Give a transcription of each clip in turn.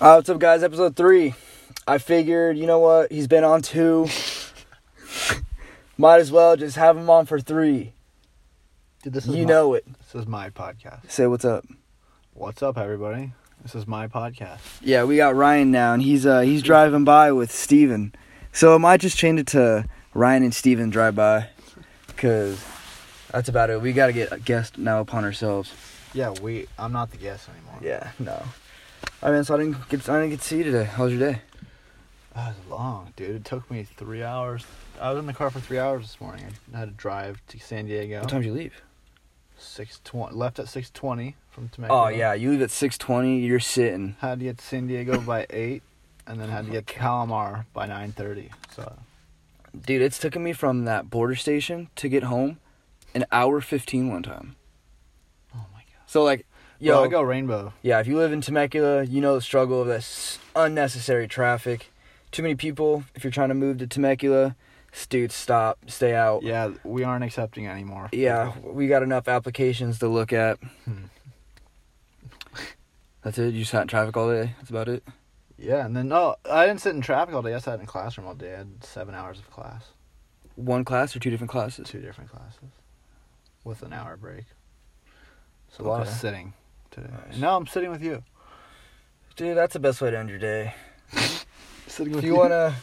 Uh, what's up, guys? Episode three. I figured, you know what? He's been on two. Might as well just have him on for three. Dude, this is You my- know it. This is my podcast. Say what's up. What's up, everybody? This is my podcast. Yeah, we got Ryan now, and he's uh he's driving by with Steven. So I might just change it to Ryan and Steven drive by, cause that's about it. We gotta get a guest now upon ourselves. Yeah, we. I'm not the guest anymore. Yeah, no. I mean, so I didn't get I didn't get to see you today. How was your day? Ah, that was long, dude. It took me three hours. I was in the car for three hours this morning. I had to drive to San Diego. What time did you leave? Six twenty. Left at six twenty from Temecula. Oh yeah, you leave at six twenty. You're sitting. Had to get to San Diego by eight, and then had to get to oh Palomar by nine thirty. So Dude, it's taken me from that border station to get home an hour 15 one time. Oh my god. So, like, Yo, I go Rainbow. yeah, if you live in Temecula, you know the struggle of this unnecessary traffic. Too many people. If you're trying to move to Temecula, dude, stop, stay out. Yeah, we aren't accepting anymore. Yeah, we got enough applications to look at. Hmm. That's it. You sat in traffic all day. That's about it. Yeah, and then no, I didn't sit in traffic all day. I sat in classroom all day. I had seven hours of class, One class or two different classes. two different classes, with an hour break. So a lot of sitting today. Nice. And now I'm sitting with you. Dude, that's the best way to end your day. Sitting If you wanna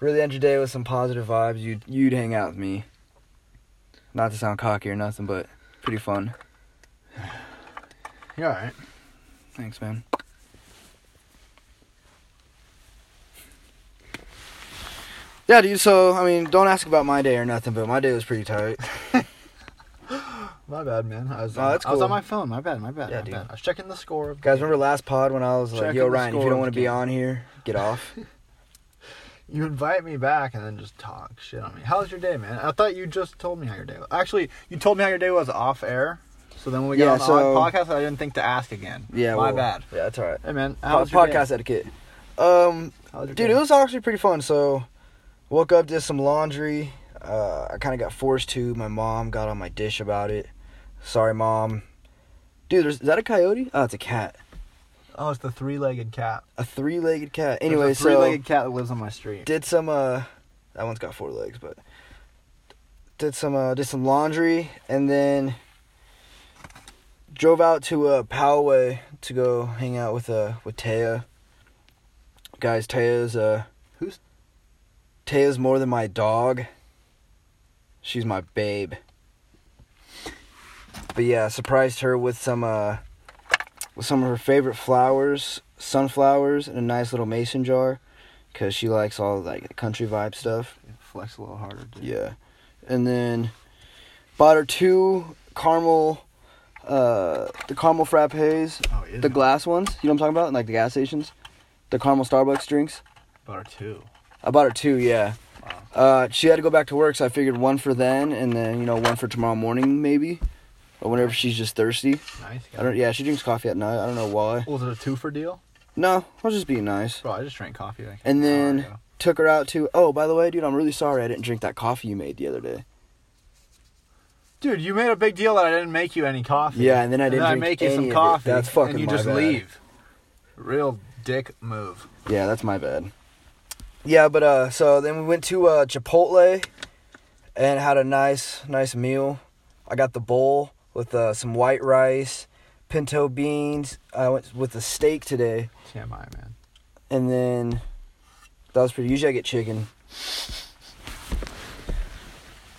really end your day with some positive vibes, you'd you'd hang out with me. Not to sound cocky or nothing, but pretty fun. you're all right. Thanks, man. Yeah, dude. So I mean, don't ask about my day or nothing, but my day was pretty tight. My bad, man. I was, Oh, that's I was cool. on my phone. My bad. My bad. Yeah, my dude. bad. I was checking the score. Of Guys, remember last pod when I was like, "Yo, the Ryan, if you don't of want to be game. on here, get off." You invite me back and then just talk shit on me. How was your day, man? I thought you just told me how your day was. Actually, you told me how your day was off air. So then when we got Yeah, on the so- podcast, I didn't think to ask again. yeah, my well, bad. Yeah, that's all right. Hey, man. How was your day? podcast etiquette. Um, your Dude, day? it was actually pretty fun. So, woke up, did some laundry. Uh, I kind of got forced to. My mom got on my dish about it. Sorry, mom. Dude, is that a coyote? Oh, it's a cat. Oh, it's the three-legged cat. A three-legged cat. There's Anyway, a so three-legged cat that lives on my street. did some. Uh, that one's got four legs, but did some. Uh, did some laundry, and then drove out to uh, Poway to go hang out with uh with Taya. Guys, Taya's uh. Who's- Taya's more than my dog. She's my babe. But yeah, surprised her with some uh with some of her favorite flowers, sunflowers in a nice little mason jar cuz she likes all like country vibe stuff. Flex a little harder, dude. Yeah. And then bought her two caramel uh the caramel frappes, Oh, yeah. the glass ones, you know what I'm talking about? Like the gas stations. The caramel Starbucks drinks. Bought her two. I bought her two, yeah. Wow. Uh, she had to go back to work, so I figured one for then, and then you know one for tomorrow morning, maybe, or whenever she's just thirsty. Nice. I don't. Yeah, she drinks coffee at night. I don't know why. Was it a two for deal? No, I was just being nice. Bro, I just drank coffee. Like And then-. Took her out to. Oh, by the way, dude, I'm really sorry I didn't drink that coffee you made the other day. Dude, you made a big deal that I didn't make you any coffee. Yeah, and then I didn't I drink make you some coffee. That's fucking And you my just bad. leave. Real dick move. Yeah, that's my bad. Yeah, but uh, so then we went to uh, Chipotle and had a nice, nice meal. I got the bowl with uh, some white rice, pinto beans. I went with the steak today, TMI, man. and then that was pretty. Usually I get chicken.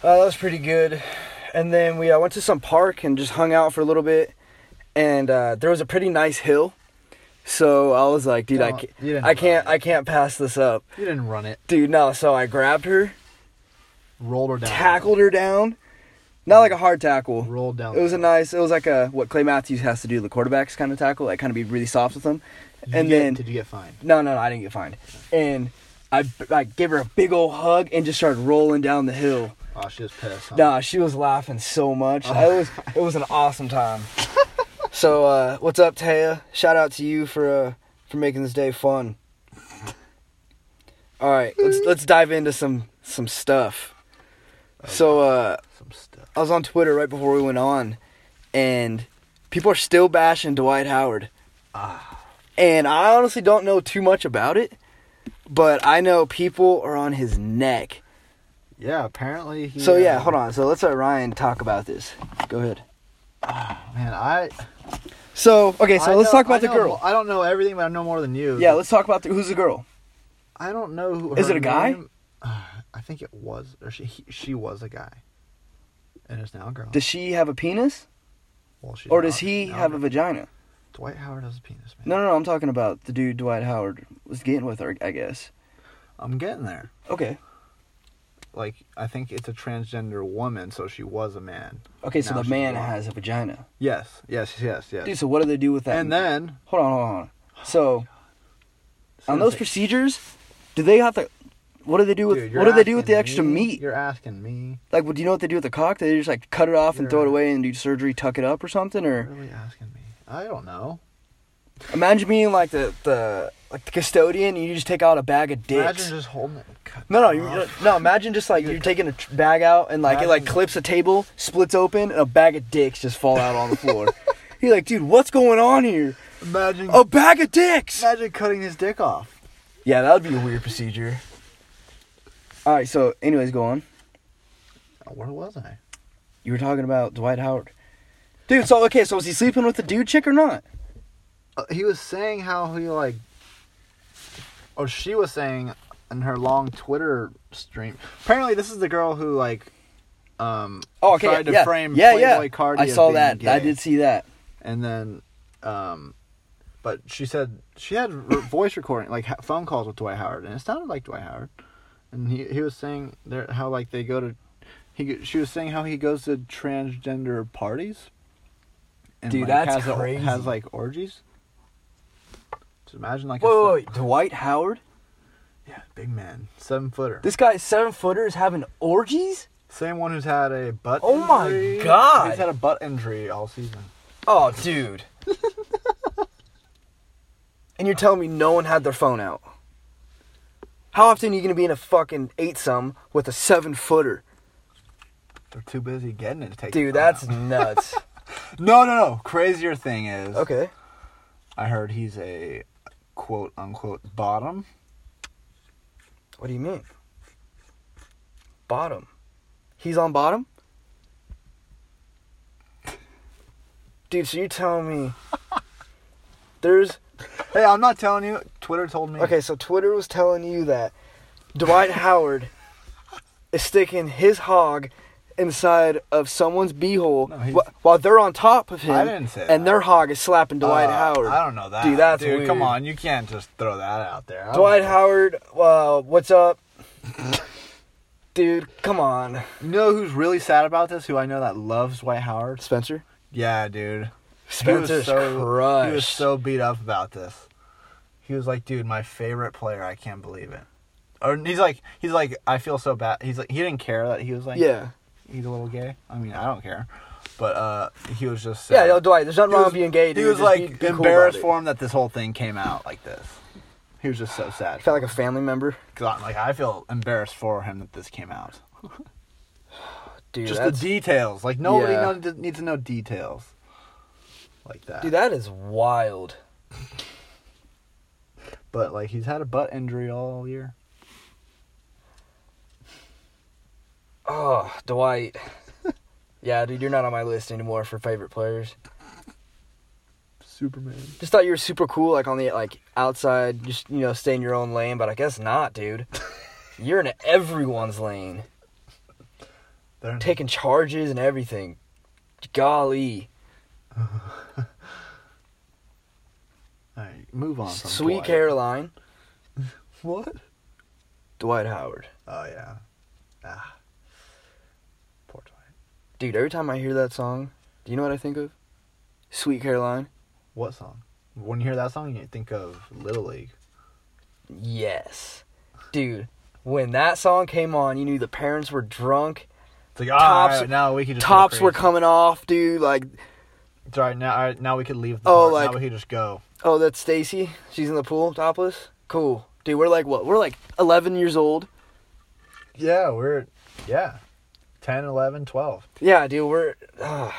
Uh, that was pretty good. And then we uh, went to some park and just hung out for a little bit. And uh, there was a pretty nice hill, so I was like, dude, I can't, I can't, I can't pass this up. You didn't run it. Dude, no. So I grabbed her, Rolled her down. tackled her down. Not like a hard tackle. Rolled down. It was a nice. It was like a what Clay Matthews has to do, the quarterbacks kind of tackle. Like kind of be really soft with them. Did and get- then did you get fined? no, no, no, I didn't get fined. And I like gave her a big old hug and just started rolling down the hill. Oh, she was pissed. Huh? Nah, she was laughing so much. Oh. It was it was an awesome time. so uh, what's up, Taya? Shout out to you for uh, for making this day fun. All right, let's let's dive into some some stuff. So uh. I was on Twitter right before we went on, and people are still bashing Dwight Howard. Ah, and I honestly don't know too much about it, but I know people are on his neck. Yeah, apparently he. So yeah, uh, hold on. So let's let Ryan talk about this. Go ahead. Man, I. So okay, so I let's know- talk about I the know- girl. I don't know everything, but I know more than you. Yeah, let's talk about the, who's the girl. I don't know who. Is it a guy? name- I think it was, or she he, she was a guy, and is now a girl. Does she have a penis, well, she's or does he now have a girl. vagina? Dwight Howard has a penis. Man. No, no, no. I'm talking about the dude Dwight Howard was getting with her. I guess. I'm getting there. Okay. Like, I think it's a transgender woman, so she was a man. Okay, so Now the she's man blonde. has a vagina. Yes, yes, yes, yes. Dude, so what do they do with that? and then hold on, hold on. Hold on. So oh on those procedures, do they have to? What do they do with? you're what do they do with the extra me- meat? You're asking me. Like, what do you know what they do with the cock? They just like cut it off and throw it away and do surgery, tuck it up or something? Or really asking me. I don't know. imagine being like the the like the custodian, and you just take out a bag of dicks. Imagine just holding it. cut no, no, it you, off. no. Imagine just like you're taking a tr- bag out and like it like Imagine- clips a table, splits open, and a bag of dicks just fall out on the floor. You're like, dude, what's going on here? Imagine. A bag of dicks. Imagine cutting his dick off. Yeah, that would be a weird procedure. All right, so anyways, go on. Where was I? You were talking about Dwight Howard, dude. So okay, so was he sleeping with the dude chick or not? Uh, he was saying how he like, or she was saying in her long Twitter stream. Apparently, this is the girl who like, um, Oh, okay, tried to yeah, frame yeah, Playboy yeah. Cardi I saw that. I did see that. and then, um, but she said she had voice recording, like phone calls with Dwight Howard, and it sounded like Dwight Howard. And he he was saying there how like they go to, he she was saying how he goes to transgender parties. And Dude, like, that's has a- has like orgies. Just imagine like a Wait, wait, Dwight Howard? yeah, big man, seven footer. This guy seven footers having orgies? Same one who's had a butt. Oh my. God. He's had a butt injury all season. Oh, dude. and you're telling me no one had their phone out? How often are you gonna be in a fucking eight some with a seven footer? They're too busy getting it to take. Dude, that's out. nuts. no, no, no. Crazier thing is, okay. I heard he's a quote unquote bottom. What do you mean? Bottom. He's on bottom? Dude, so you're telling me there's Hey, I'm not telling you. Twitter told me. Okay, so Twitter was telling you that Dwight Howard is sticking his hog inside of someone's beehole No, he's- wh- while they're on top of him I didn't say and that. their hog is slapping Dwight Uh, Howard. I don't know that. Dude, that's Dude, come weird. on. You can't just throw that out there. I don't Dwight know. Howard, uh, what's up? Dude, come on. You know who's really sad about this? Who I know that loves Dwight Howard? Spencer? Yeah, dude. Spencer's he was so, crushed. He was so beat up about this. He was like, dude, my favorite player. I can't believe it. Or he's like, he's like, I feel so bad. He's like, he didn't care that he was like, yeah. he's a little gay. I mean, I don't care, but uh, he was just Yeah, yo, Dwight, there's nothing He wrong was- with being gay, He was Just like be- be embarrassed it. for him that this whole thing came out like this. He was just so sad. Felt like a family member. God, like I feel embarrassed for him that this came out. Dude, just the details. Like nobody Yeah. knows, needs to know details like that. dude, that is wild. But like he's had a butt injury all year. Oh, Dwight. yeah, dude, you're not on my list anymore for favorite players. Superman. Just thought you were super cool, like on the like outside, just you know, stay in your own lane. But I guess not, dude. You're in everyone's lane, They're taking charges and everything. Golly, All right, move on. From Sweet Dwight. Caroline, What? Dwight Howard. Oh yeah. Ah. Poor Dwight. Dude, every time I hear that song, do you know what I think of? Sweet Caroline. What song? When you hear that song, you think of Little League. Yes, dude. When that song came on, you knew the parents were drunk. It's like Tops- tops. now we can just Tops were coming off, dude. Like, Right now. Right, now we could leave. The Oh, park. like- now we can just go. oh, that's Stacy. She's in the pool, topless. Cool, dude. We're like what? We're like 11 years old. Yeah, we're yeah, 10, 11, 12. Yeah, dude, we're uh,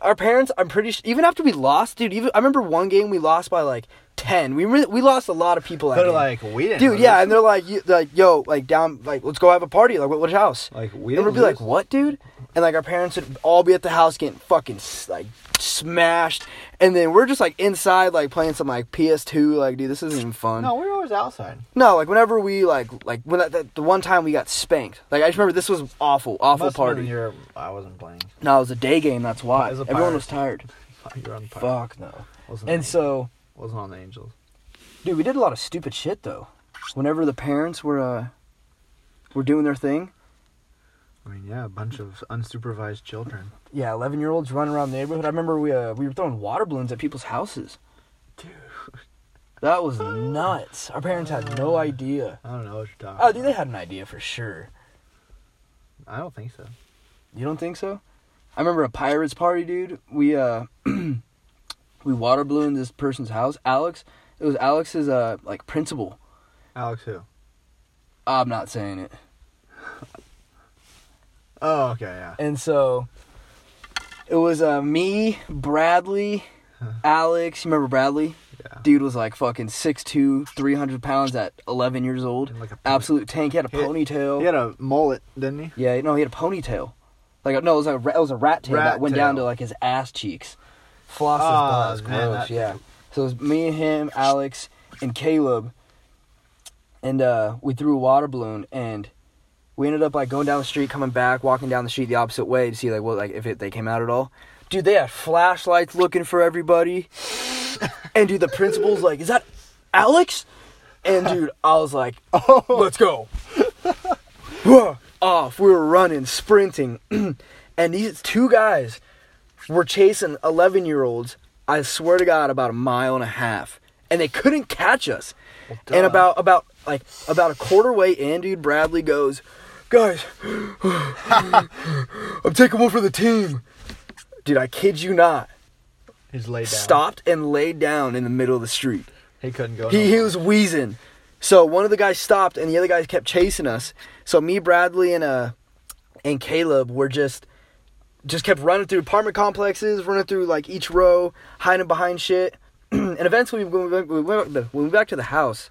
our parents. I'm pretty sure, even after we lost, dude. Even I remember one game we lost by like ten. We re- we lost a lot of people. That They're game. like, we didn't. dude, lose. yeah, and they're like, you, like, yo, like down, like, let's go have a party. Like, what, what house? like we, and we'd be like, what, dude? And like our parents would all be at the house getting fucking like smashed, and then we're just like inside, like playing some like PS2. Like, dude, this isn't even fun. No, we were always outside. No, like whenever we like like when that, that, the one time we got spanked. Like I just remember this was awful, awful party. I wasn't playing. No, it was a day game. That's why was everyone was tired. You're on the. Fuck no. Wasn't And so, wasn't on the Angels. dude, we did a lot of stupid shit though. Whenever the parents were uh were doing their thing, I mean, yeah, a bunch of unsupervised children. yeah, eleven year olds running around the neighborhood. I remember we uh we were throwing water balloons at people's houses. Dude, That was nuts. Our parents had no idea. I don't know what you're talking. Oh, dude, they had an idea for sure. I don't think so. You don't think so? I remember a pirates party, dude. We uh we water ballooned this person's house. Alex. It was Alex's uh like principal. Alex, who? I'm not saying it. Oh, okay, yeah. And so it was uh me, Bradley, Alex. You remember Bradley? Yeah. Dude was like fucking 6'2", 300 pounds at 11 years old. Like a Absolute tank. He had a He had- ponytail. He had a mullet, didn't he? Yeah, no, he had a ponytail. Like no, it was a it was a rat tail Rat that went down to like his ass cheeks. Floss his Ah, balls, man, gross. that- Yeah. So it was me, and him, Alex, and Caleb, and uh, we threw a water balloon, and we ended up like going down the street, coming back, walking down the street the opposite way to see like what like if it, they came out at all. Dude, they had flashlights looking for everybody, and dude, the principal's like, "Is that Alex?" And dude, I was like, Oh, Let's go. Off. We were running, sprinting. and these two guys were chasing 11 year olds, I swear to God, about a mile and a half. And they couldn't catch us. Well, and about, about, like, about a quarter way in, dude, Bradley goes, Guys, I'm taking one for the team. Dude, I kid you not. he's laid down. Stopped and laid down in the middle of the street. He couldn't go. He, he was wheezing. So one of the guys stopped, and the other guys kept chasing us. So me, Bradley, and uh, and Caleb were just just kept running through apartment complexes, running through like each row, hiding behind shit. and eventually, when we went, we went, we went back to the house,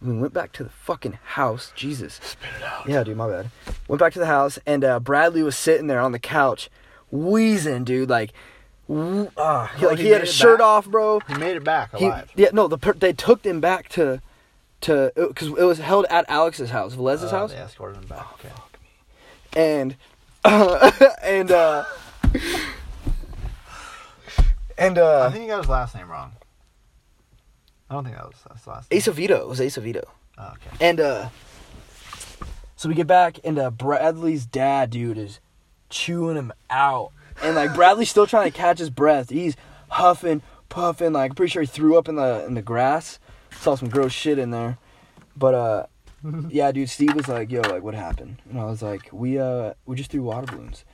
we went back to the fucking house. Jesus. Spit it out. Yeah, dude, my bad. Went back to the house, and uh, Bradley was sitting there on the couch, wheezing, dude, like. ah, he, Oh, like he he had a shirt back? off, bro. He made it back He, alive. yeah, no, the per- they took him back to to because it was held at Alex's house, Velez's Uh, house, They escorted him back. Okay. and and uh and uh I think you got his last name wrong. I don't think that was his last name. Ace Vito it was Ace Vito, Oh, okay. and uh so we get back and uh Bradley's dad, dude, is chewing him out, and like Bradley's still trying to catch his breath. He's huffing, puffing, like I'm pretty sure he threw up in the in the grass. Saw some gross shit in there, but uh. yeah, dude, Steve was like, "Yo, like, what happened?" And I was like, "We uh, we just threw water balloons,"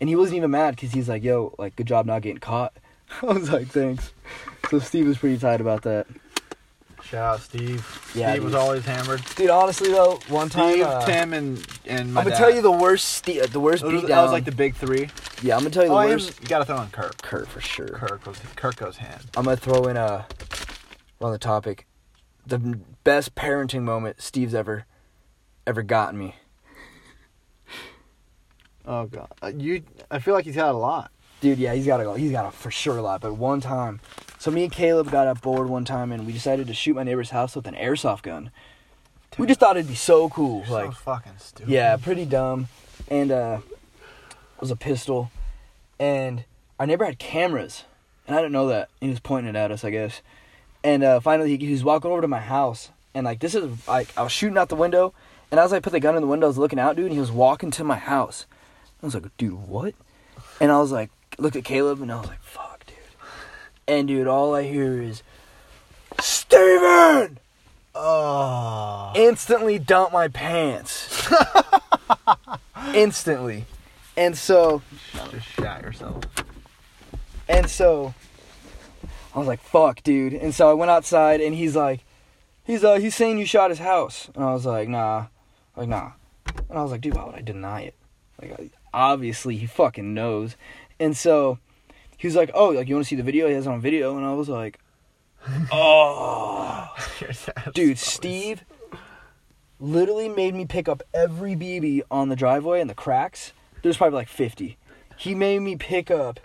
and he wasn't even mad because he's like, "Yo, like, good job not getting caught." I was like, "Thanks." So Steve was pretty tight about that. Shout out Steve. Yeah, Steve was always hammered. Dude, honestly though, one time, Steve, uh, Tim, and and my I'm gonna dad. tell you the worst, Ste- the worst beatdown. that was like the big three. yeah, I'm gonna tell you the Oh, worst. you gotta throw in Kirk. Kurt for sure. Kirk was Kirk goes hand. I'm gonna throw in a on the topic, the best parenting moment Steve's ever, ever gotten me. Oh god, uh, you. I feel like he's got a lot. Dude, yeah, he's got a he's got a for sure a lot. But one time, so me and Caleb got up bored one time, and we decided to shoot my neighbor's house with an airsoft gun. We just thought it'd be so cool, like so fucking stupid. yeah, pretty dumb. And uh, it was a pistol, and our neighbor had cameras, and I didn't know that. He was pointing it at us, I guess. And uh, finally, he, he was walking over to my house, and like this is like I was shooting out the window, and as I put the gun in the window, I was looking out, dude, and he was walking to my house. I was like, dude, what? And I was like, looked at Caleb, and I was like, fuck, dude. And dude, all I hear is, Steven! Oh. instantly dump my pants. instantly. And so Just shot yourself. and so I was like, fuck, dude. And so I went outside and he's like he's uh he's saying you shot his house. And I was like, nah. Like, nah. And I was like, dude, why would I deny it? Like obviously he fucking knows. And so he was like, Oh, like you wanna see the video? He has it on video and I was like Oh, dude, Steve literally made me pick up every BB on the driveway and the cracks. There's probably like 50. He made me pick up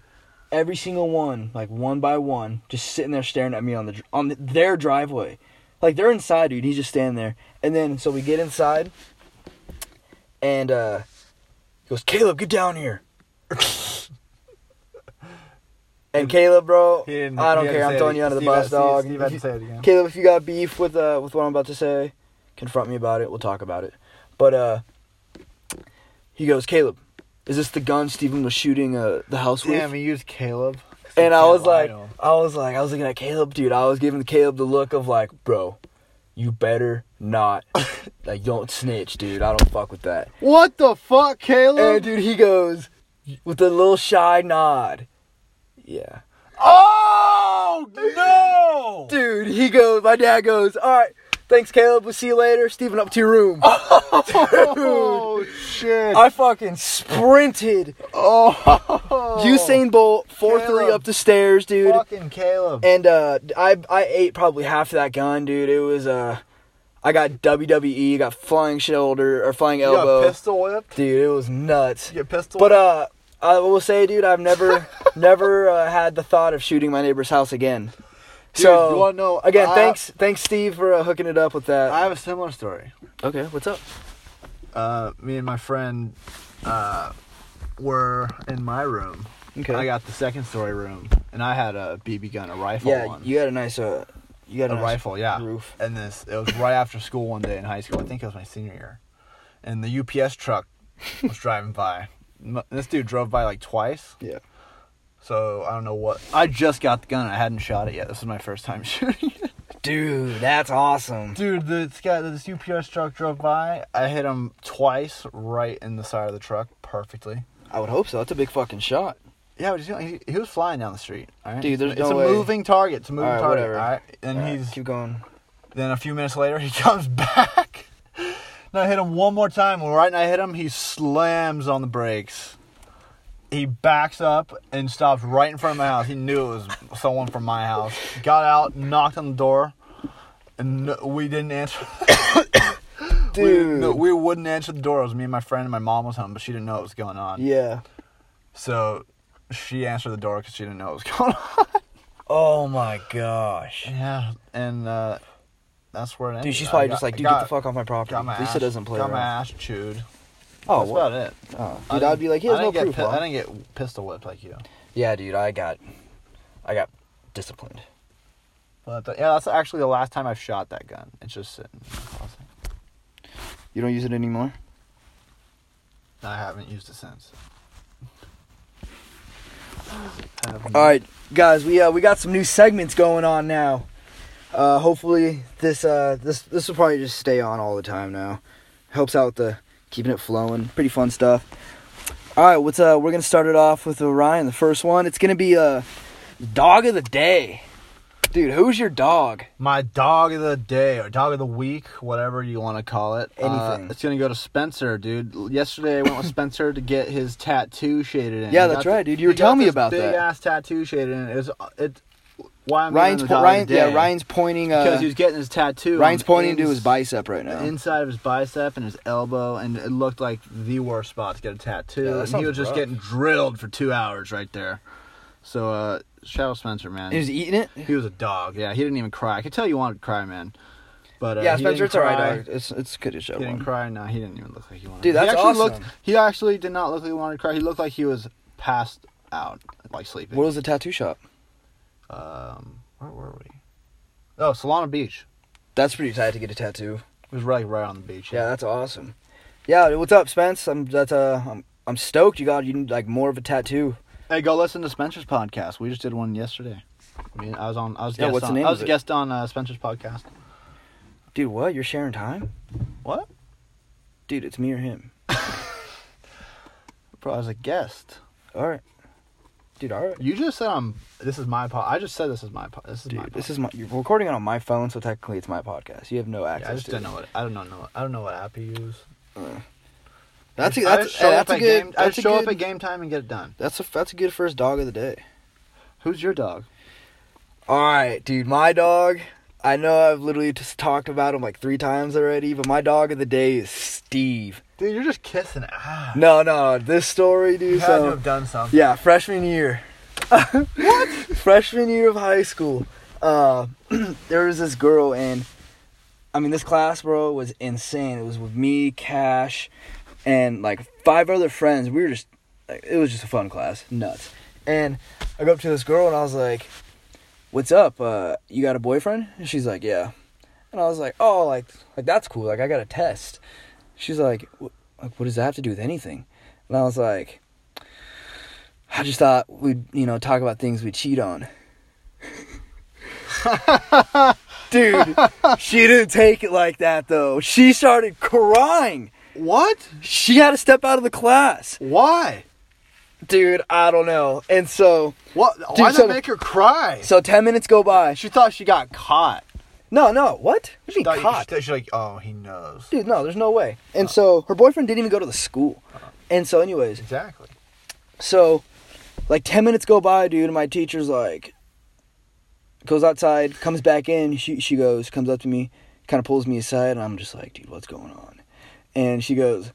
every single one, like one by one, just sitting there staring at me on the on the, their driveway. Like they're inside, dude. He's just standing there. And then so we get inside, and uh, he goes, "Caleb, get down here." and Caleb, bro, I don't care. I'm throwing you under the Steve bus, Steve- dog. Steve had say it again. Caleb, if you got beef with uh with what I'm about to say, confront me about it. We'll talk about it. But uh, he goes, Caleb, is this the gun Steven was shooting uh the house with? Damn, he used Caleb. and I was like, him. I was like, I was looking at Caleb, dude. I was giving Caleb the look of like, bro, you better not, like, don't snitch, dude. I don't fuck with that. What the fuck, Caleb? And dude, he goes with a little shy nod. Yeah. oh no! Dude, he goes, my dad goes, all right, thanks, Caleb. We'll see you later. Steven, up to your room. Oh shit! I fucking sprinted. oh, Usain Bolt, 4 3 Caleb. up the stairs, dude. fucking Caleb. And uh, I I ate probably half of that gun, dude. It was, uh, I got WWE, got flying shoulder, or flying you elbow. got pistol whipped. Dude, it was nuts. You get pistol. But, uh, I will say, dude, I've never, never uh, had the thought of shooting my neighbor's house again. So, you wanna know- again, I- thanks, thanks, Steve, for uh, hooking it up with that. I have a similar story. okay, what's up? Uh, me and my friend uh, were in my room. Okay. I got the second story room, and I had a BB gun, a rifle yeah, one. you got a nice, uh, you got a a, nice rifle, yeah. roof. And this, it was right after school one day in high school. I think it was my senior year, and the UPS truck was driving by. M- This dude drove by like twice. Yeah. So I don't know what. I just got the gun. I hadn't shot it yet. This is my first time shooting it. Dude, that's awesome. Dude, this guy, this UPS truck drove by. I hit him twice, right in the side of the truck, perfectly. I would hope so. That's a big fucking shot. Yeah, but he, he was flying down the street. All right? Dude, there's it's no a moving target. It's a moving All right, target. whatever. All right, and All right, he's keep going. then a few minutes later he comes back. and I hit him one more time. Right when I hit him, he slams on the brakes. He backs up and stops right in front of my house. He knew it was someone from my house. Got out, knocked on the door, and we didn't answer. We, Dude. no, we wouldn't answer the door. It was me and my friend, and my mom was home, but she didn't know what was going on. Yeah. So she answered the door because she didn't know what was going on. Oh my gosh. Yeah, and uh, that's where it ended. Dude, she's probably got- just like, dude, got, get the fuck off my property. Got my Lisa ass, doesn't play Got my around. ass chewed. Oh, that's what? about it. Oh, dude, I'd be like, he has I no didn't proof. Get, pi- huh? I didn't get pistol whipped like you. Yeah, dude, I got, I got disciplined. But yeah, that's actually the last time I've shot that gun. It's just sitting. in the closet. You don't use it anymore. I haven't used it since. Haven't- All right, guys, we uh, we got some new segments going on now. Uh, hopefully this uh this this will probably just stay on all the time now. Helps out the keeping it flowing. Pretty fun stuff. All right, what's uh we're gonna start it off with Orion, The first one. It's gonna be uh dog of the day. Dude, who's your dog? My dog of the day or dog of the week, whatever you want to call it. uh, Anything. it's gonna go to Spencer, dude. Yesterday I went with Spencer to get his tattoo shaded in. Yeah, He that's right, dude. You were telling me about big that. ass tattoo shaded in. It was it. Why I'm Ryan's giving him the po- Ryan, of yeah. Ryan's pointing uh because he was getting his tattoo. Ryan's on pointing to his bicep right now. inside of his bicep and his elbow, and it looked like the worst spot to get a tattoo. Yeah, and he sounds was just getting drilled for two hours right there. So, uh, shout out Spencer, man. He was eating it. He was a dog. Yeah, he didn't even cry. I could tell you wanted to cry, man. But uh, yeah, Spencer, it's alright. It's it's good to show He didn't one. cry. No, he didn't even look like he wanted. Dude, to. that's he actually awesome. Looked, he actually did not look like he wanted to cry. He looked like he was passed out, like sleeping. What was the tattoo shop? Um, where were we? Oh, Solana Beach. That's pretty tight to get a tattoo. It was right, right on the beach. Yeah, that's awesome. Yeah, what's up, Spence? I'm that's uh I'm I'm stoked you got you need, like more of a tattoo. Hey, go listen to Spencer's podcast. We just did one yesterday. I mean, I was on. I was. Yeah, guest what's the on, name I was a guest on uh, Spencer's podcast. Dude, what? You're sharing time? What? Dude, it's me or him. Bro, I was a guest. All right. Dude, all right. You just said I'm. This is my pod. I just said this is my pod. This is my. Dude, this is my you're recording it on my phone, so technically it's my podcast. You have no access Yeah, I just it. know what. I don't know. I don't know what app you use. Uh, that's a, that's, show that's up a good Game, I that's show good, up at game time and get it done. that's a that's a good first dog of the day. Who's your dog? All right, dude. My dog. I know I've literally just talked about him like three times already, but my dog of the day is Steve. Dude, you're just kissing ass. No, no, this story, dude. You had so- to have done something. Yeah, freshman year. what? freshman year of high school. Uh, there was this girl, and I mean, this class, bro, was insane. It was with me, Cash, and like five other friends. We were just, like, it was just a fun class, nuts. And I go up to this girl, and I was like, "What's up? Uh, you got a boyfriend?" And she's like, "Yeah." And I was like, "Oh, like, like that's cool. Like, I got a test." She's like, "Like, what does that have to do with anything?" And I was like. I just thought we'd, you know, talk about things we cheat on. Dude, she didn't take it like that though. She started crying. What? She had to step out of the class. Why? Dude, I don't know. And so, What? Dude, Why did so- make her cry? so 10 minutes go by. She thought she got caught. No, no, what? What do you mean caught? she- She's like, oh, he knows. Dude, no, there's no way. And so, her boyfriend didn't even go to the school. And so, anyways, Exactly. So, like 10 minutes go by, dude, and my teacher's like, goes outside, comes back in. She, she goes, comes up to me, kind of pulls me aside, and I'm just like, dude, what's going on? And she goes,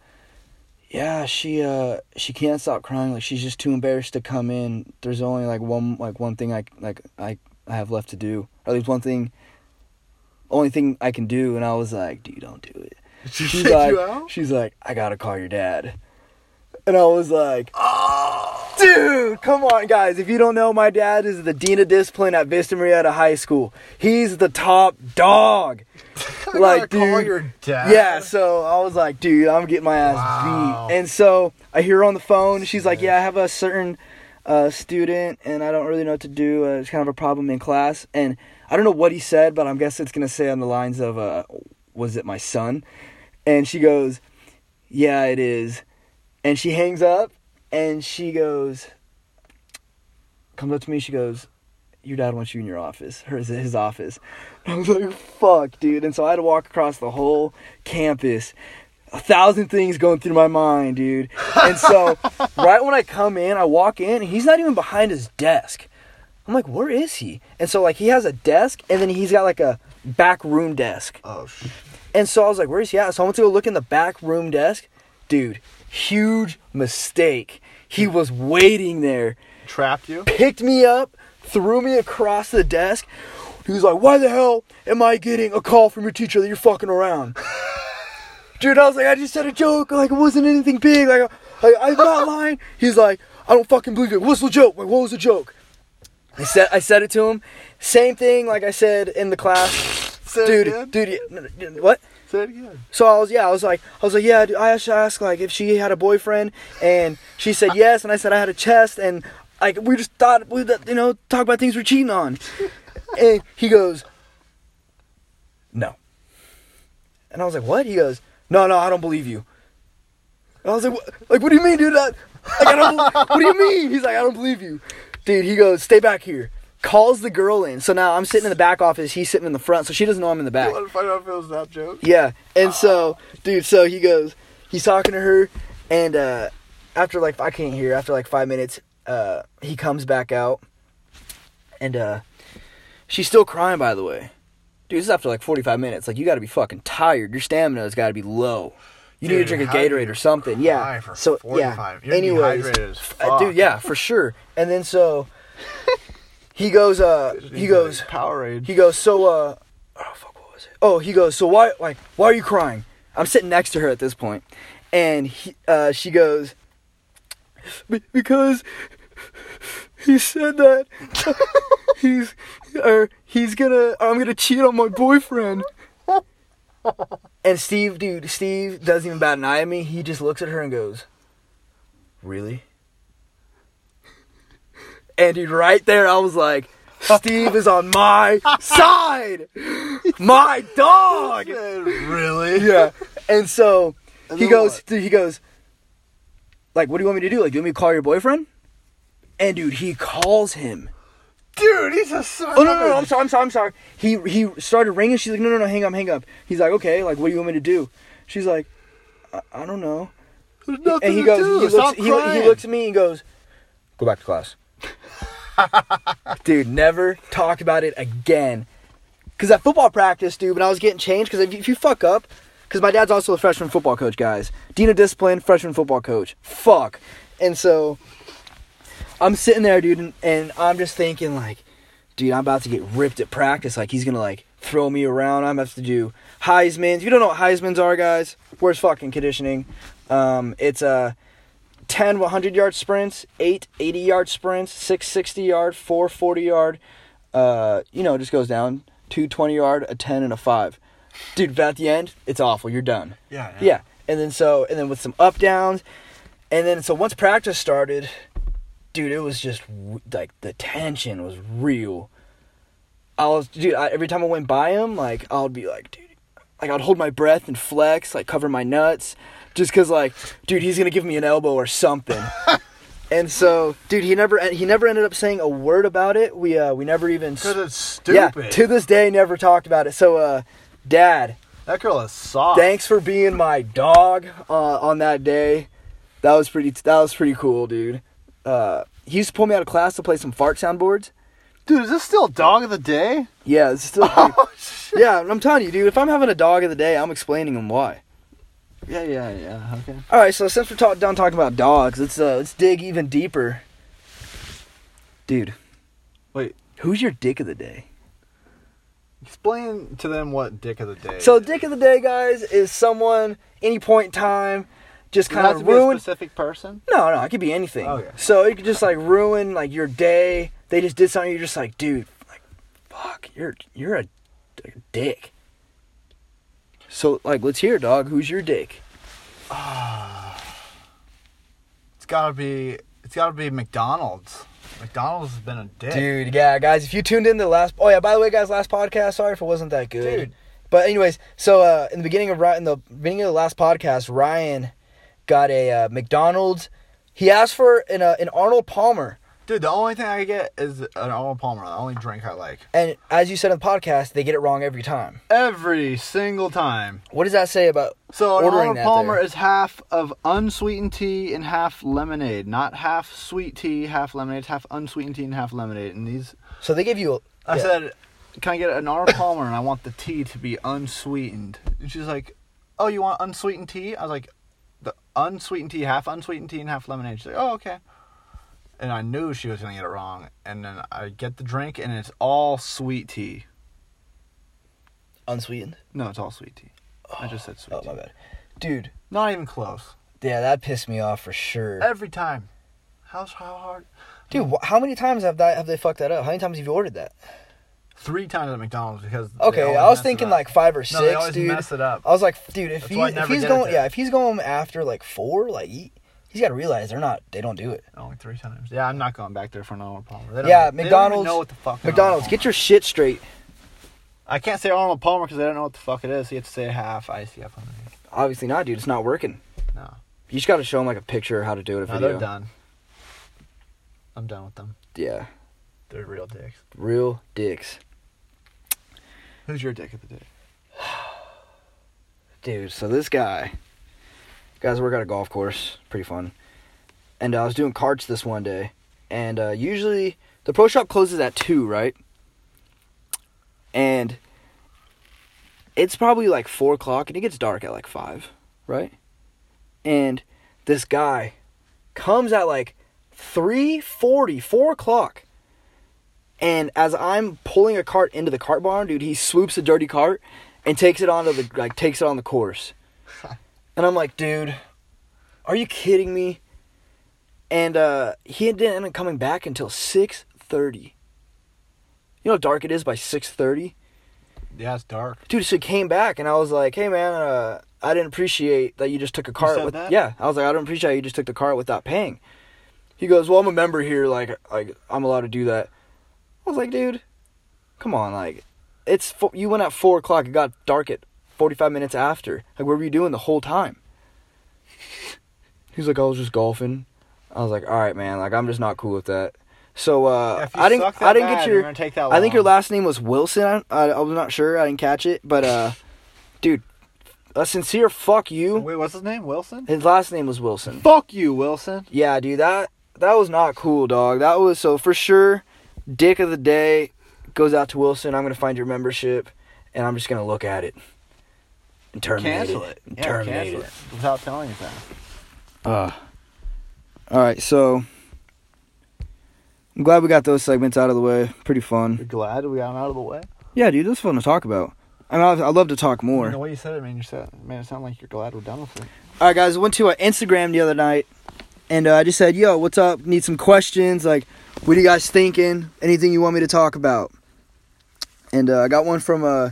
yeah, she, uh, she can't stop crying. Like, she's just too embarrassed to come in. There's only like one, like one thing I, like, I, I have left to do. Or at least one thing, only thing I can do. And I was like, dude, don't do it. She She's like, she's like, I gotta call your dad. And I was like, dude, come on, guys. If you don't know, my dad is the dean of discipline at Vista Murrieta High School. He's the top dog. Like, dude. your dad. Yeah, so I was like, dude, I'm getting my ass Wow. beat. And so I hear her on the phone. She's like, yeah, I have a certain uh, student, and I don't really know what to do. Uh, it's kind of a problem in class. And I don't know what he said, but I'm guessing it's to say on the lines of, uh, was it my son? And she goes, yeah, it is. And she hangs up, and she goes, comes up to me, she goes, your dad wants you in your office, her his office. I was like, fuck, dude. And so I had to walk across the whole campus. A thousand things going through my mind, dude. And so, right when I come in, I walk in, and he's not even behind his desk. I'm like, where is he? And so, like, he has a desk, and then he's got like a back room desk. Oh, sh- And so I was like, where is he at? So I went to go look in the back room desk. Dude, huge mistake. He was waiting there trapped you? picked me up, threw me across the desk. He was like, "Why the hell am I getting a call from your teacher that you're fucking around?" Dude, I was like, "I just said a joke. Like it wasn't anything big. Like, I, I'm not lying." He's like, "I don't fucking believe it. What's the joke? Like, what was the joke?" I said, I said it to him. Same thing, like I said in the class. Say dude, again. dude, yeah, what? Say it again. So I was, yeah, I was like, I was like, yeah, dude, I asked, I asked like if she had a boyfriend, and she said yes, and I said I had a chest, and like we just thought we, you know, talk about things we're cheating on, and he goes, no, and I was like, what? He goes, no, no, I don't believe you. And I was like, what? like, what do you mean, dude? That, like, I don't, what do you mean? He's like, I don't believe you, dude. He goes, stay back here. Calls the girl in. So now I'm sitting in the back office. He's sitting in the front, so she doesn't know I'm in the back. You want to find out if it was that joke? Yeah. And so, dude, so he goes, he's talking to her, and uh, after like, I can't hear, after like five minutes, uh, he comes back out, and uh, she's still crying, by the way. Dude, this is after like 45 minutes. Like, you gotta be fucking tired. Your stamina's gotta be low. You need to drink a how do you Gatorade or something. Yeah. for So, 45? yeah. Anyways, uh, dude, yeah, for sure. And then so, he goes, uh, he goes, Powerade. he goes, so uh oh fuck what was it? Oh, he goes, so why like why are you crying? I'm sitting next to her at this. And he, uh she goes because he said that he's or he's gonna I'm gonna cheat on my boyfriend. And Steve, dude, Steve doesn't even bat an eye at me. He just looks at her and goes, "Really?" And dude, right there, I was like, Steve is on my side. My dog. really? Yeah. And so And he goes, what? dude, he goes, like, what do you want me to do? Like, do you want me to call your boyfriend? And dude, he calls him. Dude, he's a son Oh no, no, no, I'm sorry, I'm sorry, I'm sorry. He he started ringing. She's like, no, no, no, hang up, hang up. He's like, okay, like, what do you want me to do? She's like, I, I don't know. There's nothing And he to goes, do. he Stop looks, he, he looks at me and goes, go back to class. dude, never talk about it again. Cause at football practice, dude, when I was getting changed, cause if you, if you fuck up, cause my dad's also a freshman football coach, guys, dean of discipline, freshman football coach. Fuck, and so I'm sitting there, dude, and, and I'm just thinking like, dude, I'm about to get ripped at practice. Like he's gonna like throw me around. I'm gonna have to do Heisman's. You don't know what Heisman's are, guys, where's fucking conditioning? Um, it's a uh, 10 100 yard sprints, 8 80 yard sprints, 6 60 yard, 4 40 yard. Uh, you know, it just goes down. Two 20 yard, a 10, and a 5. Dude, at the end, it's awful. You're done. Yeah. Yeah. And then so, and then with some up downs. And then so once practice started, dude, it was just like the tension was real. I was, dude, I, every time I went by him, like, I would be like, dude, like, I'd hold my breath and flex, like, cover my nuts, just cause, like, dude, he's gonna give me an elbow or something. and so, dude, he never, he never ended up saying a word about it. We, uh, we never even, Because it's stupid. yeah, to this day, never talked about it. So, uh, dad, that girl is soft. thanks for being my dog uh, on that day. That was pretty. That was pretty cool, dude. Uh, he used to pull me out of class to play some fart soundboards. Dude, is this still dog of the day? Yeah, it's still. Oh, shit. yeah, I'm telling you, dude. If I'm having a dog of the day, I'm explaining him why. Yeah, yeah, yeah. Okay. All right, so since we're talk, done talking about dogs, let's uh, let's dig even deeper, dude. Wait. who's your dick of the day? Explain to them what dick of the day. So, is. dick of the day, guys, is someone any point in time just kind of ruin. specific person. No, no, it could be anything. Okay. So it could just like ruin like your day. They just did something. You're just like, dude, like, fuck, you're you're a, a dick. So like, let's hear, dog. Who's your dick? It's gotta be. It's gotta be McDonald's. McDonald's has been a dick. Dude, yeah, guys. If you tuned in to the last, oh yeah, by the way, guys, last podcast. Sorry if it wasn't that good. Dude. But anyways, so uh, in the beginning of in the beginning of the last podcast, Ryan got a uh, McDonald's. He asked for an uh, an Arnold Palmer. Dude, the only thing I get is an Arnold Palmer. The only drink I like. And as you said in the podcast, they get it wrong every time. Every single time. What does that say about So an Arnold Palmer there? is half of unsweetened tea and half lemonade. Not half sweet tea, half lemonade. It's half unsweetened tea and half lemonade. And these, So they give you. I yeah. said, can I get an Arnold Palmer and I want the tea to be unsweetened? And she's like, oh, you want unsweetened tea? I was like, unsweetened tea, half unsweetened tea and half lemonade. She's like, oh, okay. And I knew she was gonna get it wrong. And then I get the drink and it's all sweet tea. unsweetened. No, it's all sweet tea. I just said sweet Oh tea. my bad, dude. Not even close. Yeah, that pissed me off for sure. Every time. How's how hard? Dude, how many times have that have they fucked that up? How many times have you ordered that? Three times at McDonald's because. Okay, I was thinking like five or No, six, they always dude. mess it up. I was like, dude, if he if he's going, yeah, if he's going after like four, like he, he's got to realize they're not, they don't do it. Oh, Only three times. Yeah, I'm not going back there for an Arnold Palmer. They don't- Yeah, they don't even McDonald's- know what the fuck. McDonald's, get your shit straight. I can't say Arnold Palmer because I don't know what the fuck it is. So you have to say half ICF lemonade. Obviously not, dude. It's not working. No, You just got to show them like a picture of how to do it. A no, video. they're done. I'm done with them. Yeah, They're real dicks. real dicks, Who's your dick of the day? dude. So this guy, guys, work at a golf course, pretty fun. And uh, I was doing carts this one day, and uh, usually the pro shop closes at two, right? And it's probably like four o'clock, and it gets dark at like five, right? And this guy comes at like 3.40, 4 o'clock. And as I'm pulling a cart into the cart barn, dude, he swoops a dirty cart and takes it onto the like takes it on the course. and I'm like, dude, are you kidding me? And uh he didn't end up coming back until 6:30. You know how dark it is by 6:30? Yeah, it's dark. dude so he came back and i was like hey man uh, i didn't appreciate that you just took a cart with that? yeah i was like i don't appreciate how you just took the cart without paying he goes well i'm a member here like like i'm allowed to do that i was like dude come on like it's fo- you went at four o'clock it got dark at 45 minutes after like what were you doing the whole time he's like i was just golfing i was like all right man like i'm just not cool with that so uh Yeah, if you i didn't i didn't bad, get your I think your last name was Wilson. I, I was not sure. I didn't catch it, but uh, dude, a sincere fuck you. Wait, what's his name? Wilson. His last name was Wilson. Fuck you, Wilson. Yeah, dude, that that was not cool, dog. That was so for sure. Dick of the day goes out to Wilson. I'm gonna find your membership, and I'm just gonna look at it and terminate Cancel it. it. Yeah, terminate cancel it. it without telling us that. Uh, all right, so I'm glad we got those segments out of the way. Pretty fun. You're glad we got them out of the way. Yeah, dude, that's fun to talk about. I mean, I- love to talk more. The way you said it, man, you said made it sound like you're glad we're done with it. All right, guys, I went to uh, Instagram the other night, and uh, I just said, "Yo, what's up? Need some questions? Like, what are you guys thinking? Anything you want me to talk about?" And uh, I got one from uh,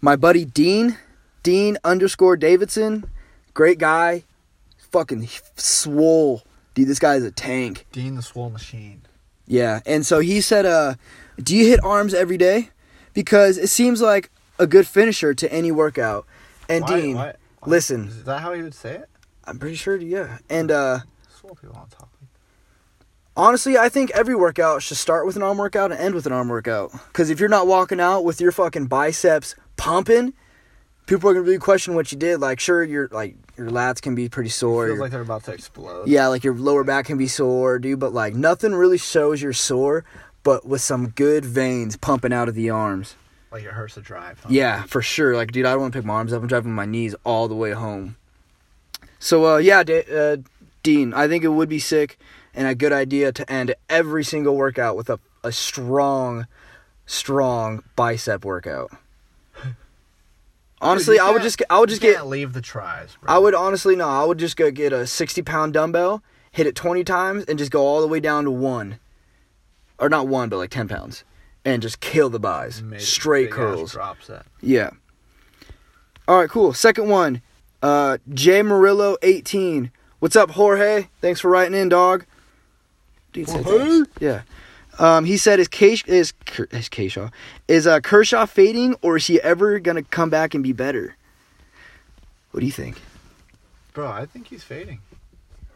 my buddy Dean, Dean underscore Davidson, great guy, fucking swole, dude. This guy is a tank. Dean the Swole Machine. Yeah, and so he said, uh, "Do you hit arms every day? Because it seems like a good finisher to any workout." And Why- Dean, why- why- listen. Is that how he would say it? I'm pretty sure, yeah. And uh, People don't talk like honestly, I think every workout should start with an arm workout and end with an arm workout. Because if you're not walking out with your fucking biceps pumping, people are gonna really question what you did. Like, sure, your like your lats can be pretty sore. Feels your- like they're about to explode. yeah, like your lower back can be sore, dude. But like nothing really shows you're sore, but with some good veins pumping out of the arms. Like it hurts to drive. huh? Yeah, for sure. Like, dude, I don't want to pick my arms up. I'm driving my knees all the way home. So, uh, yeah, Da- uh, Dean, I think it would be sick and a good idea to end every single workout with a, a strong, strong bicep workout. Honestly, you I would just I would just you get leave the tries. Bro. I would honestly no, I would just go get a 60 pound dumbbell, hit it 20 times, and just go all the way down to one, or not one, but like 10 pounds, and just kill the buys, Made straight curls. Drop set. Yeah. All right, cool. Second one, uh, J Murillo 18. What's up, Jorge? Thanks for writing in, dog. Dude, thanks. Yeah. Um, he said, "Is Kesh is is Kershaw is uh, Kershaw fading, or is he ever gonna come back and be better?" What do you think? Bro, I think he's fading.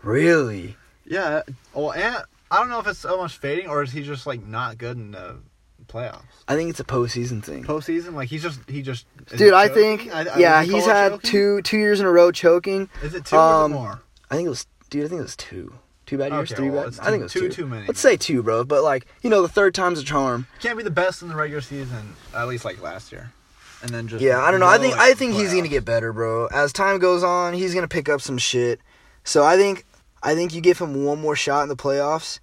Really? Yeah. Well, and I don't know if it's so much fading or is he just like not good in the playoffs. I think it's a postseason thing. Postseason, like he's just he just. Dude, he I think I- I- yeah, he's had choking? two two years in a row choking. Is it two or um, it more? I think it was dude. I think it was two. Two bad years, Okay, three well, bad. it's I think it was two two. too many. Let's say two, bro. But like you know, the third time's a charm. Can't be the best in the regular season, at least like last year, and then just Yeah, I don't know. I think I in think he's gonna get better, bro. As time goes on, he's gonna pick up some shit. So I think I think you give him one more shot in the playoffs,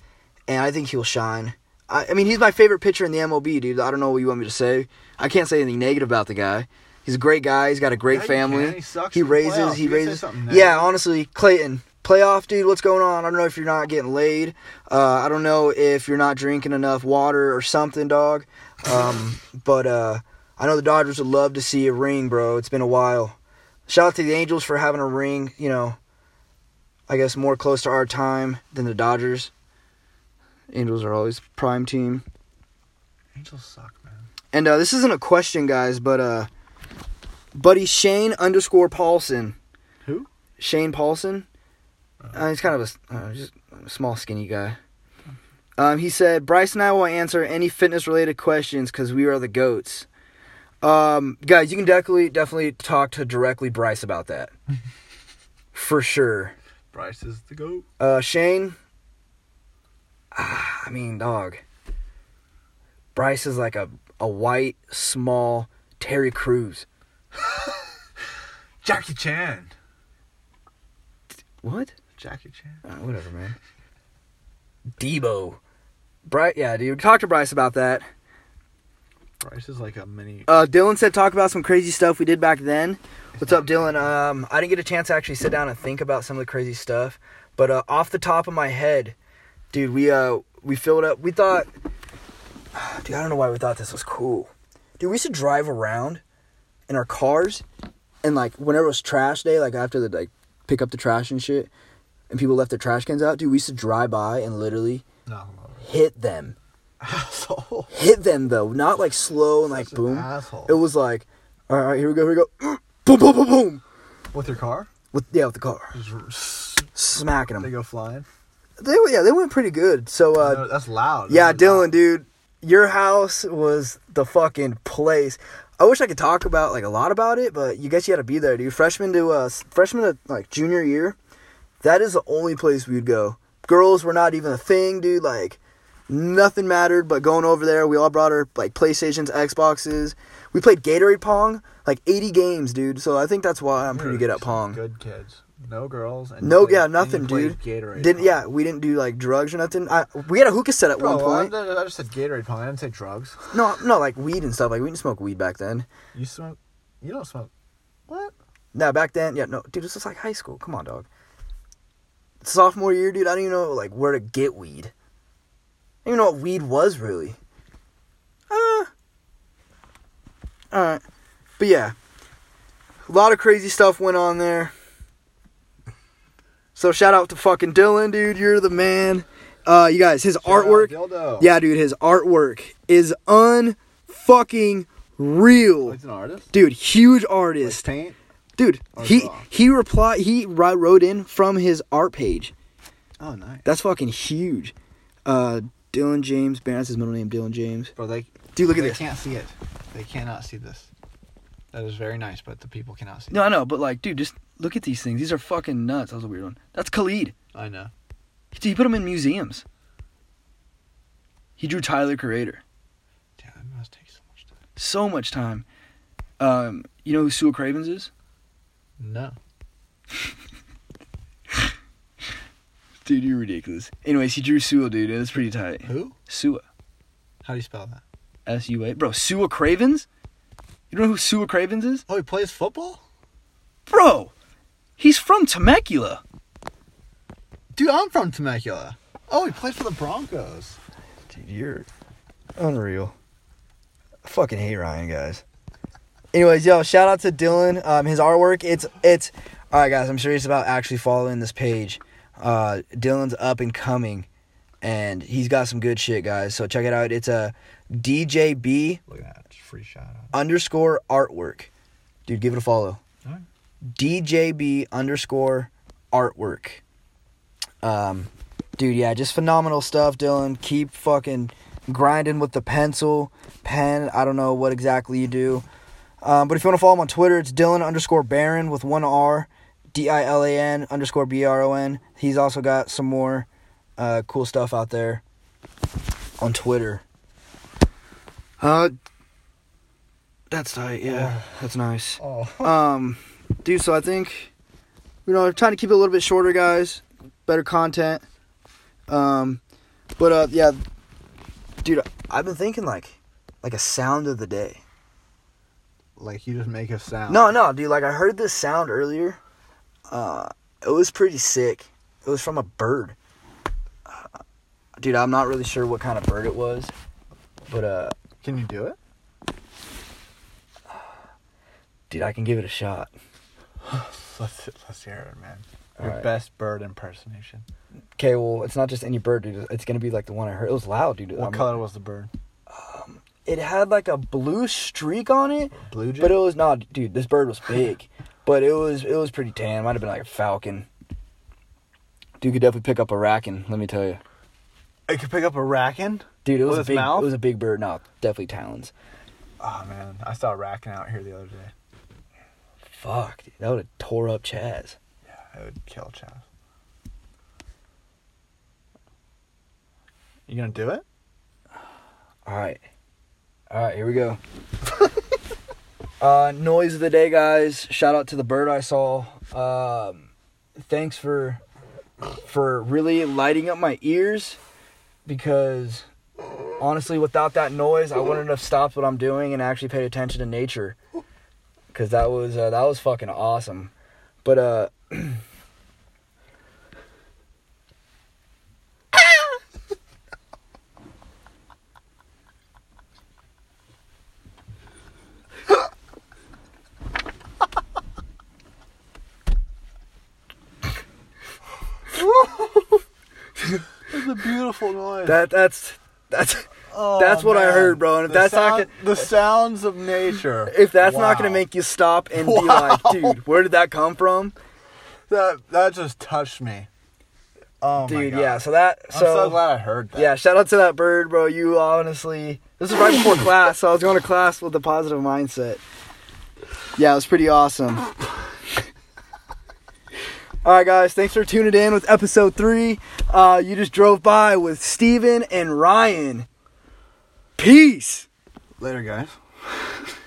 and I think he'll shine. I, I mean, he's my favorite pitcher in the MLB, dude. I don't know what you want me to say. I can't say anything negative about the guy. He's a great guy. He's got a great Yeah, family. He sucks He raises. He You raises. Yeah, honestly, Clayton, playoff dude. What's going on? I don't know if you're not getting laid. Uh, I don't know if you're not drinking enough water or something, dog. Um, but uh, I know the Dodgers would love to see a ring, bro. It's been a while. Shout out to the Angels for having a ring. You know, I guess more close to our time than the Dodgers. Angels are always prime team. Angels suck, man. And uh, this isn't a question, guys, but uh, buddy Shane underscore Paulson. Who? Shane Paulson. Uh, he's kind of a uh, just a small, skinny guy. Um, he said, Bryce and I will answer any fitness related questions because we are the goats. Um, guys, you can definitely definitely talk to directly Bryce about that, for sure. Bryce is the goat. Uh, Shane. Ah, I mean, dog. Bryce is like a a white, small Terry Crews. Jackie Chan. What? Jackie Chan. Uh, whatever, man. Debo. Bryce, yeah, dude. Talk to Bryce about that. Bryce is like a mini. Uh, Dylan said talk about some crazy stuff we did back then. What's up, Dylan? Um, I didn't get a chance to actually sit down and think about some of the crazy stuff, but uh, off the top of my head, dude, we uh we filled up. We thought, dude, I don't know why we thought this was cool. Dude, we used to drive around in our cars, and like whenever it was trash day, like after the like pick up the trash and shit, and people left their trash cans out, dude, we used to drive by and literally No, hit them, asshole. hit them though, not like slow and like Such boom. asshole. It was like, all right, here we go, here we go, boom, boom, boom, boom, With your car? with yeah, with the car, Just smacking them. they go flying. They yeah, they went pretty good. So uh, that's loud. yeah, loud. Dylan, dude, your house was the fucking place. I wish I could talk about like a lot about it, but you guess you had to be there, dude. Freshman to uh, freshman to like junior year, that is the only place we'd go girls were not even a thing, dude. Like nothing mattered but going over there. We all brought our like PlayStations, Xboxes. We played Gatorade Pong, like 80 games, dude. So I think that's why I'm pretty good at Pong. Good kids. No girls. And No, yeah, nothing, dude. Gatorade. Didn't yeah, we didn't do like drugs or nothing. I, we had a hookah set at Bro, one point. I, I just said Gatorade Pong. I didn't say drugs. No, no, like weed and stuff. Like we didn't smoke weed back then. You smoke. You don't smoke. What? No, back then, yeah, no, dude, this was like high school. Come on, dog. Sophomore year, dude, I don't even know like where to get weed. I don't even know what weed was really. Uh, all right, but yeah, a lot of crazy stuff went on there. So shout out to fucking Dylan, dude. You're the man. Uh, you guys, his artwork. Dildo. Yeah, dude, his artwork is unfucking real. He's an artist. Dude, huge Like artist. paint. Dude, Or he he replied he wrote in from his art page. Oh, nice. That's fucking huge. Uh Dylan James, Barron's his middle name, Dylan James. Bro, they Dude, look at they this. They can't see it. They cannot see this. That is very nice, but the people cannot see. No, I know, but like, dude, just look at these things. These are fucking nuts. That was a weird one. That's Khalid. I know. He, he put them in museums. He drew Tyler Creator. Damn, that must take so much time. So much time. Um, you know who Sua Cravens is? No. Dude, you're ridiculous. Anyways, he drew Sua, dude. It was pretty tight. Who? Sua. How do you spell that? S U A. Bro, Sua Cravens? You know who Sua Cravens is? Oh, he plays football? Bro, he's from Temecula. Dude, I'm from Temecula. Oh, he played for the Broncos. Dude, you're unreal. I fucking hate Ryan, guys. Anyways, yo, shout out to Dylan. Um, his artwork, it's it's all right, guys. I'm serious about actually following this page. Uh, Dylan's up and coming, and he's got some good shit, guys. So check it out. It's a DJB Look at that. Just free shout out. underscore artwork. Dude, give it a follow. Alright. DJB underscore artwork. Um, dude, yeah, just phenomenal stuff, Dylan. Keep fucking grinding with the pencil, pen. I don't know what exactly you do. Um, but if you want to follow him on Twitter, it's Dylan underscore Baron with one R, D I L A N underscore B R O N. He's also got some more uh, cool stuff out there on Twitter. Uh, that's tight. Yeah, that's nice. Oh. Um, dude, so I think, you know, I'm trying to keep it a little bit shorter, guys. Better content. Um, but uh, yeah, dude, I've been thinking like, like a sound of the day. Like you just make a sound. No, no, dude. Like I heard this sound earlier. Uh, it was pretty sick. It was from a bird. Uh, dude, I'm not really sure what kind of bird it was, but uh, Can you do it? Dude, I can give it a shot. Let's let's hear it, man. Your right. best bird impersonation. Okay, well, it's not just any bird, dude. It's gonna be like the one I heard. It was loud, dude. What I'm- color was the bird? Um, It had like a blue streak on it, Blue jay. but it was not, dude. This bird was big, but it was it was pretty tan. Might have been like a falcon. Dude could definitely pick up a raccoon. Let me tell you, it could pick up a raccoon. dude. It was With a big. mouth? It was a big bird. No, definitely talons. Oh man, I saw a raccoon out here the other day. Fuck, dude, that would have tore up Chaz. Yeah, it would kill Chaz. You gonna do it? All right, all right, here we go. uh, noise of the day, guys. Shout out to the bird I saw. Um, thanks for for really lighting up my ears because honestly, without that noise, I wouldn't have stopped what I'm doing and actually paid attention to nature. Cause that was uh, that was fucking awesome. But uh, It's a beautiful noise. that that's that's Oh, that's what I heard, bro, and if The that's not sound- the sounds of nature. if that's not gonna make you stop and be like, dude, where did that come from? that that just touched me. Oh my dude, God. yeah. So that I'm so, so glad I heard that. yeah. Shout out to that bird, bro. You honestly, this was right before class, so I was going to class with a positive mindset. Yeah, it was pretty awesome. All right, guys. Thanks for tuning in with episode three. Uh, you just drove by with Steven and Ryan. Peace. Later, guys.